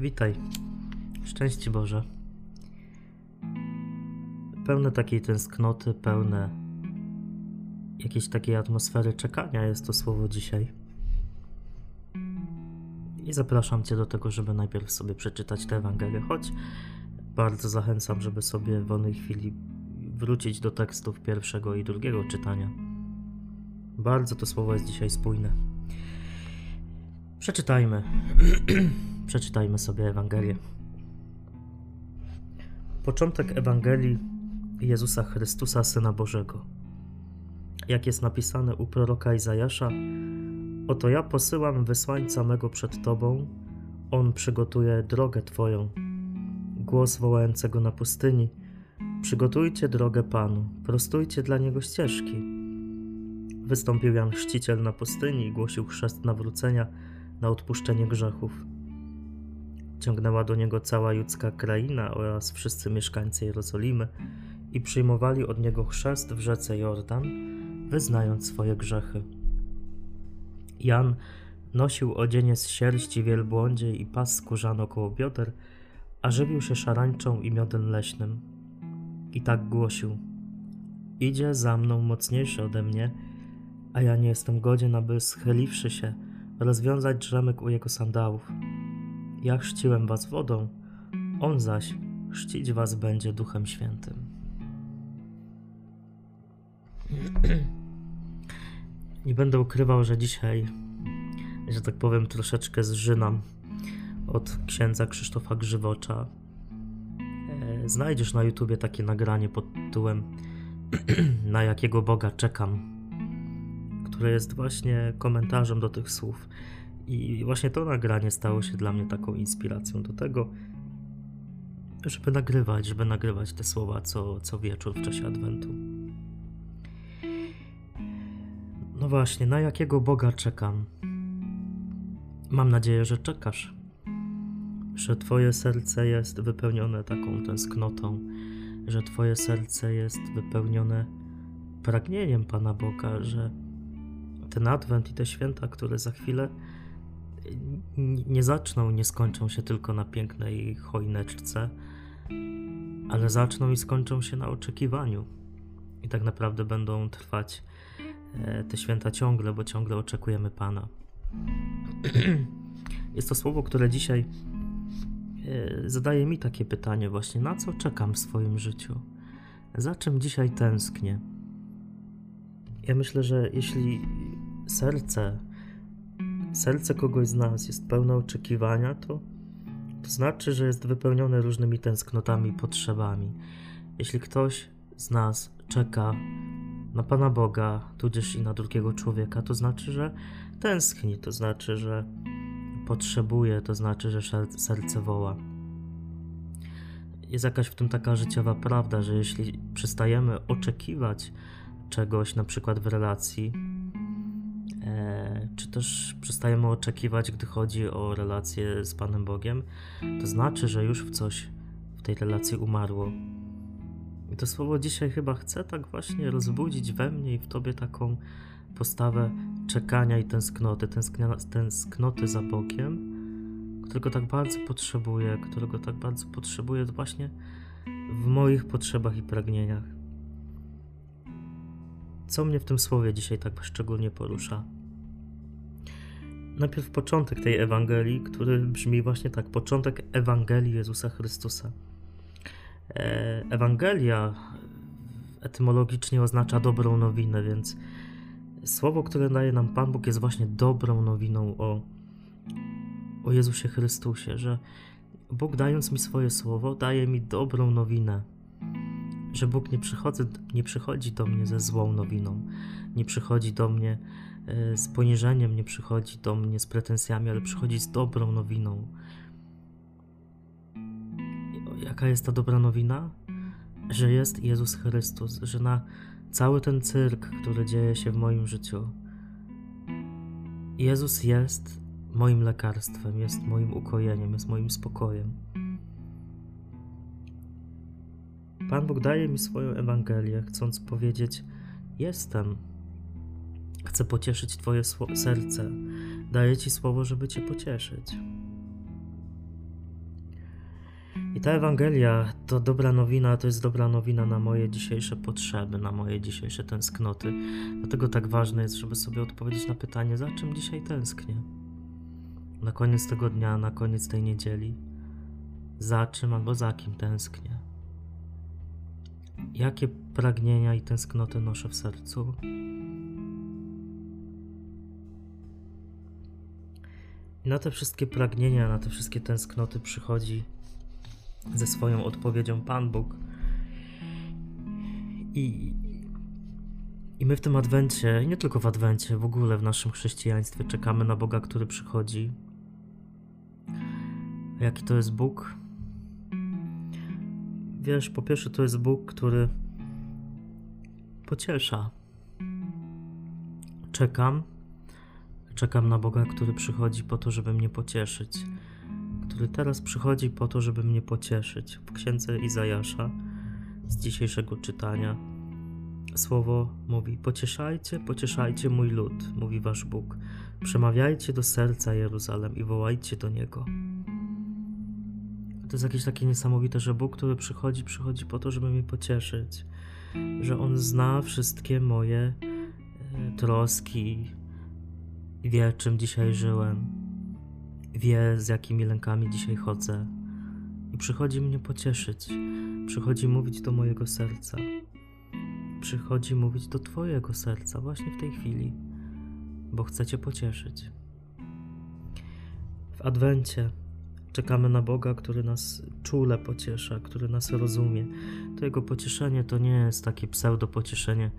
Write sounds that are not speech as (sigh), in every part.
Witaj. Szczęście Boże. Pełne takiej tęsknoty, pełne jakiejś takiej atmosfery czekania jest to słowo dzisiaj. I zapraszam Cię do tego, żeby najpierw sobie przeczytać tę Ewangelię, choć bardzo zachęcam, żeby sobie w wolnej chwili wrócić do tekstów pierwszego i drugiego czytania. Bardzo to słowo jest dzisiaj spójne. Przeczytajmy. (clears throat) Przeczytajmy sobie Ewangelię. Początek Ewangelii Jezusa Chrystusa, Syna Bożego. Jak jest napisane u proroka Izajasza, oto ja posyłam wysłańca mego przed Tobą, on przygotuje drogę Twoją. Głos wołającego na pustyni, przygotujcie drogę Panu, prostujcie dla Niego ścieżki. Wystąpił Jan Chrzciciel na pustyni i głosił chrzest nawrócenia na odpuszczenie grzechów. Ciągnęła do niego cała judzka kraina oraz wszyscy mieszkańcy Jerozolimy i przyjmowali od niego chrzest w rzece Jordan, wyznając swoje grzechy. Jan nosił odzienie z sierści wielbłądziej i pas skórzany około bioder, a żywił się szarańczą i miodem leśnym. I tak głosił: Idzie za mną mocniejszy ode mnie, a ja nie jestem godzien, aby schyliwszy się, rozwiązać drzemyk u jego sandałów. Ja chrzciłem was wodą, on zaś chrzcić was będzie Duchem Świętym. (clears throat) Nie będę ukrywał, że dzisiaj, że tak powiem, troszeczkę zżynam od księdza Krzysztofa Grzywocza. E, znajdziesz na YouTubie takie nagranie pod tytułem (clears throat) Na jakiego Boga czekam, które jest właśnie komentarzem do tych słów. I właśnie to nagranie stało się dla mnie taką inspiracją do tego, żeby nagrywać, żeby nagrywać te słowa co, co wieczór w czasie Adwentu. No właśnie, na jakiego Boga czekam? Mam nadzieję, że czekasz, że Twoje serce jest wypełnione taką tęsknotą, że Twoje serce jest wypełnione pragnieniem Pana Boga, że ten Adwent i te święta, które za chwilę nie zaczną, nie skończą się tylko na pięknej choineczce, ale zaczną i skończą się na oczekiwaniu. I tak naprawdę będą trwać e, te święta ciągle, bo ciągle oczekujemy Pana. (clears throat) Jest to słowo, które dzisiaj e, zadaje mi takie pytanie, właśnie na co czekam w swoim życiu? Za czym dzisiaj tęsknię? Ja myślę, że jeśli serce serce kogoś z nas jest pełne oczekiwania, to, to znaczy, że jest wypełnione różnymi tęsknotami i potrzebami. Jeśli ktoś z nas czeka na Pana Boga, tudzież i na drugiego człowieka, to znaczy, że tęskni, to znaczy, że potrzebuje, to znaczy, że serce woła. Jest jakaś w tym taka życiowa prawda, że jeśli przestajemy oczekiwać czegoś, na przykład w relacji, czy też przestajemy oczekiwać, gdy chodzi o relację z Panem Bogiem, to znaczy, że już w coś w tej relacji umarło. I to słowo dzisiaj chyba chce tak właśnie rozbudzić we mnie i w tobie taką postawę czekania i tęsknoty, tęsknia, tęsknoty za Bogiem, którego tak bardzo potrzebuję, którego tak bardzo potrzebuję właśnie w moich potrzebach i pragnieniach. Co mnie w tym słowie dzisiaj tak szczególnie porusza? Najpierw początek tej Ewangelii, który brzmi właśnie tak: początek Ewangelii Jezusa Chrystusa. E, Ewangelia etymologicznie oznacza dobrą nowinę, więc słowo, które daje nam Pan Bóg, jest właśnie dobrą nowiną o, o Jezusie Chrystusie, że Bóg dając mi swoje słowo, daje mi dobrą nowinę że Bóg nie przychodzi, nie przychodzi do mnie ze złą nowiną, nie przychodzi do mnie e, z poniżeniem, nie przychodzi do mnie z pretensjami, ale przychodzi z dobrą nowiną. Jaka jest ta dobra nowina? Że jest Jezus Chrystus, że na cały ten cyrk, który dzieje się w moim życiu, Jezus jest moim lekarstwem, jest moim ukojeniem, jest moim spokojem. Pan Bóg daje mi swoją Ewangelię, chcąc powiedzieć: Jestem. Chcę pocieszyć Twoje serce. Daję Ci słowo, żeby Cię pocieszyć. I ta Ewangelia to dobra nowina, to jest dobra nowina na moje dzisiejsze potrzeby, na moje dzisiejsze tęsknoty. Dlatego tak ważne jest, żeby sobie odpowiedzieć na pytanie, za czym dzisiaj tęsknię. Na koniec tego dnia, na koniec tej niedzieli. Za czym albo za kim tęsknię. Jakie pragnienia i tęsknoty noszę w sercu. Na te wszystkie pragnienia, na te wszystkie tęsknoty przychodzi ze swoją odpowiedzią Pan Bóg. I, I my w tym adwencie, i nie tylko w adwencie, w ogóle w naszym chrześcijaństwie czekamy na Boga, który przychodzi. Jaki to jest Bóg? Wiesz, po pierwsze, to jest Bóg, który pociesza. Czekam, czekam na Boga, który przychodzi po to, żeby mnie pocieszyć który teraz przychodzi po to, żeby mnie pocieszyć. W księdze Izajasza z dzisiejszego czytania słowo mówi: Pocieszajcie, pocieszajcie mój lud, mówi wasz Bóg. Przemawiajcie do serca Jeruzalem i wołajcie do niego. To jest jakieś takie niesamowite, że Bóg, który przychodzi, przychodzi po to, żeby mnie pocieszyć. Że On zna wszystkie moje e, troski, wie, czym dzisiaj żyłem wie, z jakimi lękami dzisiaj chodzę i przychodzi mnie pocieszyć, przychodzi mówić do mojego serca, przychodzi mówić do Twojego serca właśnie w tej chwili, bo chce Cię pocieszyć. W Adwencie czekamy na Boga, który nas czule pociesza, który nas rozumie. To Jego pocieszenie to nie jest takie pseudo-pocieszenie,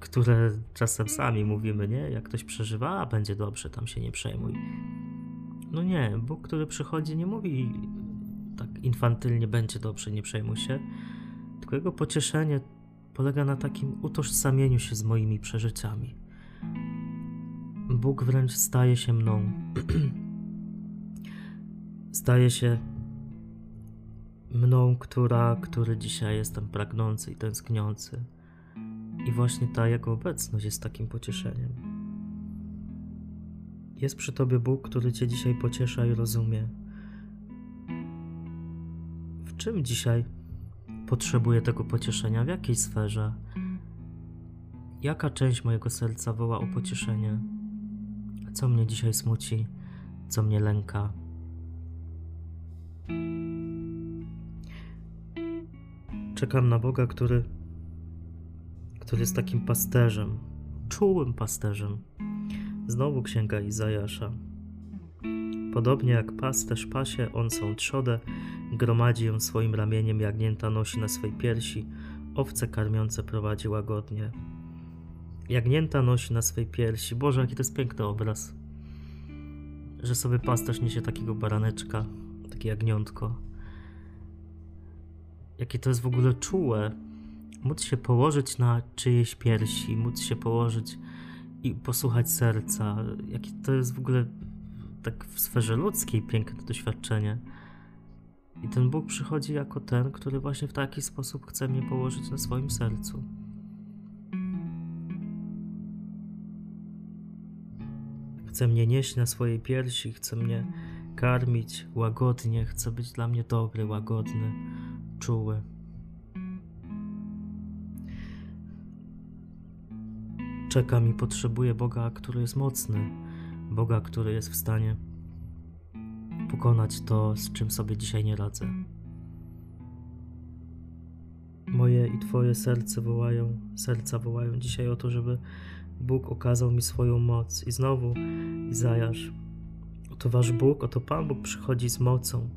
które czasem sami mówimy, nie? Jak ktoś przeżywa, a będzie dobrze, tam się nie przejmuj. No nie, Bóg, który przychodzi, nie mówi tak infantylnie, będzie dobrze, nie przejmuj się, tylko jego pocieszenie polega na takim utożsamieniu się z moimi przeżyciami. Bóg wręcz staje się mną. (clears throat) staje się mną, która, który dzisiaj jestem pragnący i tęskniący. I właśnie ta jego obecność jest takim pocieszeniem. Jest przy Tobie Bóg, który Cię dzisiaj pociesza i rozumie. W czym dzisiaj potrzebuję tego pocieszenia? W jakiej sferze? Jaka część mojego serca woła o pocieszenie? Co mnie dzisiaj smuci? Co mnie lęka? Czekam na Boga, który, który jest takim pasterzem, czułym pasterzem Znowu księga Izajasza. Podobnie jak pasterz pasie, on są trzodę, gromadzi ją swoim ramieniem, jagnięta nosi na swej piersi, owce karmiące prowadzi łagodnie. Jagnięta nosi na swej piersi. Boże, jaki to jest piękny obraz. Że sobie pasterz niesie takiego baraneczka, takie jagniątko. Jakie to jest w ogóle czułe. Móc się położyć na czyjeś piersi, móc się położyć i posłuchać serca. Jakie to jest w ogóle tak w sferze ludzkiej piękne doświadczenie. I ten Bóg przychodzi jako ten, który właśnie w taki sposób chce mnie położyć na swoim sercu. Chce mnie nieść na swojej piersi, chce mnie karmić łagodnie, chce być dla mnie dobry, łagodny, czuły. czekam i potrzebuję Boga, który jest mocny, Boga, który jest w stanie pokonać to, z czym sobie dzisiaj nie radzę. Moje i Twoje serce wołają, serca wołają dzisiaj o to, żeby Bóg okazał mi swoją moc. I znowu Izajasz, oto Wasz Bóg, oto Pan Bóg przychodzi z mocą.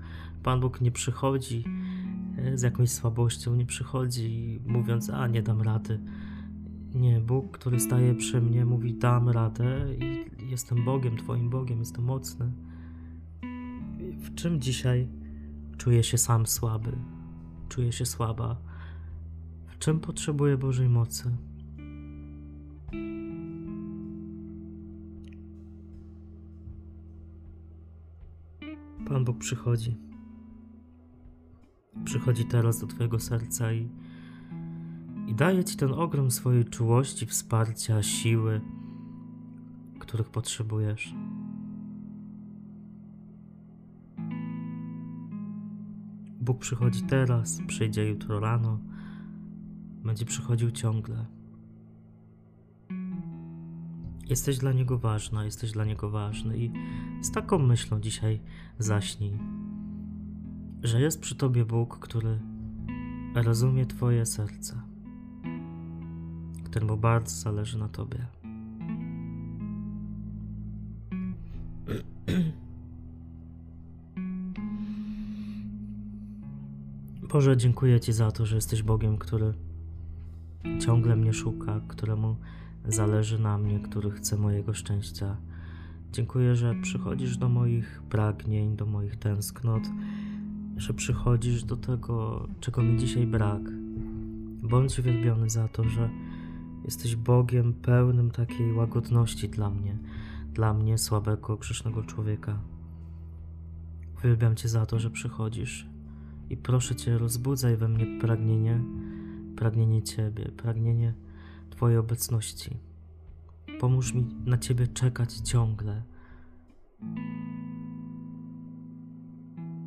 Pan Bóg nie przychodzi z jakąś słabością, nie przychodzi mówiąc, a nie dam rady nie, Bóg, który staje przy mnie, mówi: Dam radę i jestem Bogiem, Twoim Bogiem, jestem mocny. W czym dzisiaj czuję się sam słaby? Czuję się słaba? W czym potrzebuję Bożej mocy? Pan Bóg przychodzi. Przychodzi teraz do Twojego serca i i daje Ci ten ogrom swojej czułości, wsparcia, siły, których potrzebujesz. Bóg przychodzi teraz, przyjdzie jutro rano, będzie przychodził ciągle. Jesteś dla Niego ważna, jesteś dla Niego ważny i z taką myślą dzisiaj zaśnij, że jest przy Tobie Bóg, który rozumie Twoje serce, któremu bardzo zależy na Tobie. (clears throat) Boże, dziękuję Ci za to, że jesteś Bogiem, który ciągle mnie szuka, któremu zależy na mnie, który chce mojego szczęścia. Dziękuję, że przychodzisz do moich pragnień, do moich tęsknot, że przychodzisz do tego, czego mi dzisiaj brak. Bądź uwielbiony za to, że jesteś Bogiem pełnym takiej łagodności dla mnie, dla mnie, słabego, grzesznego człowieka. Uwielbiam Cię za to, że przychodzisz i proszę Cię, rozbudzaj we mnie pragnienie, pragnienie Ciebie, pragnienie Twojej obecności. Pomóż mi na Ciebie czekać ciągle.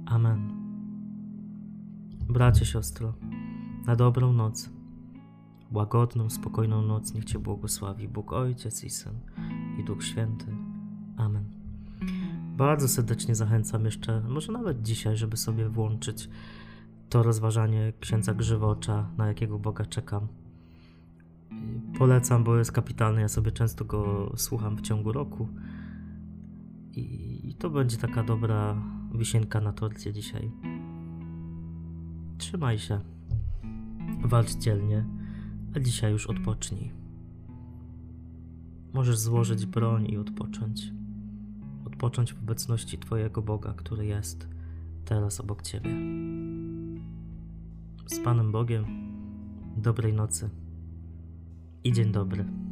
Amen. Bracie, siostro, na dobrą noc, łagodną, spokojną noc niech Cię błogosławi Bóg Ojciec i Syn i Duch Święty. Amen. Bardzo serdecznie zachęcam jeszcze, może nawet dzisiaj, żeby sobie włączyć to rozważanie księdza Grzywocza, na jakiego Boga czekam. Polecam, bo jest kapitalny. Ja sobie często go słucham w ciągu roku. I to będzie taka dobra wisienka na torcie dzisiaj. Trzymaj się. Walcz dzielnie, a dzisiaj już odpocznij. Możesz złożyć broń i odpocząć. Odpocząć w obecności Twojego Boga, który jest teraz obok Ciebie. Z Panem Bogiem, dobrej nocy i dzień dobry.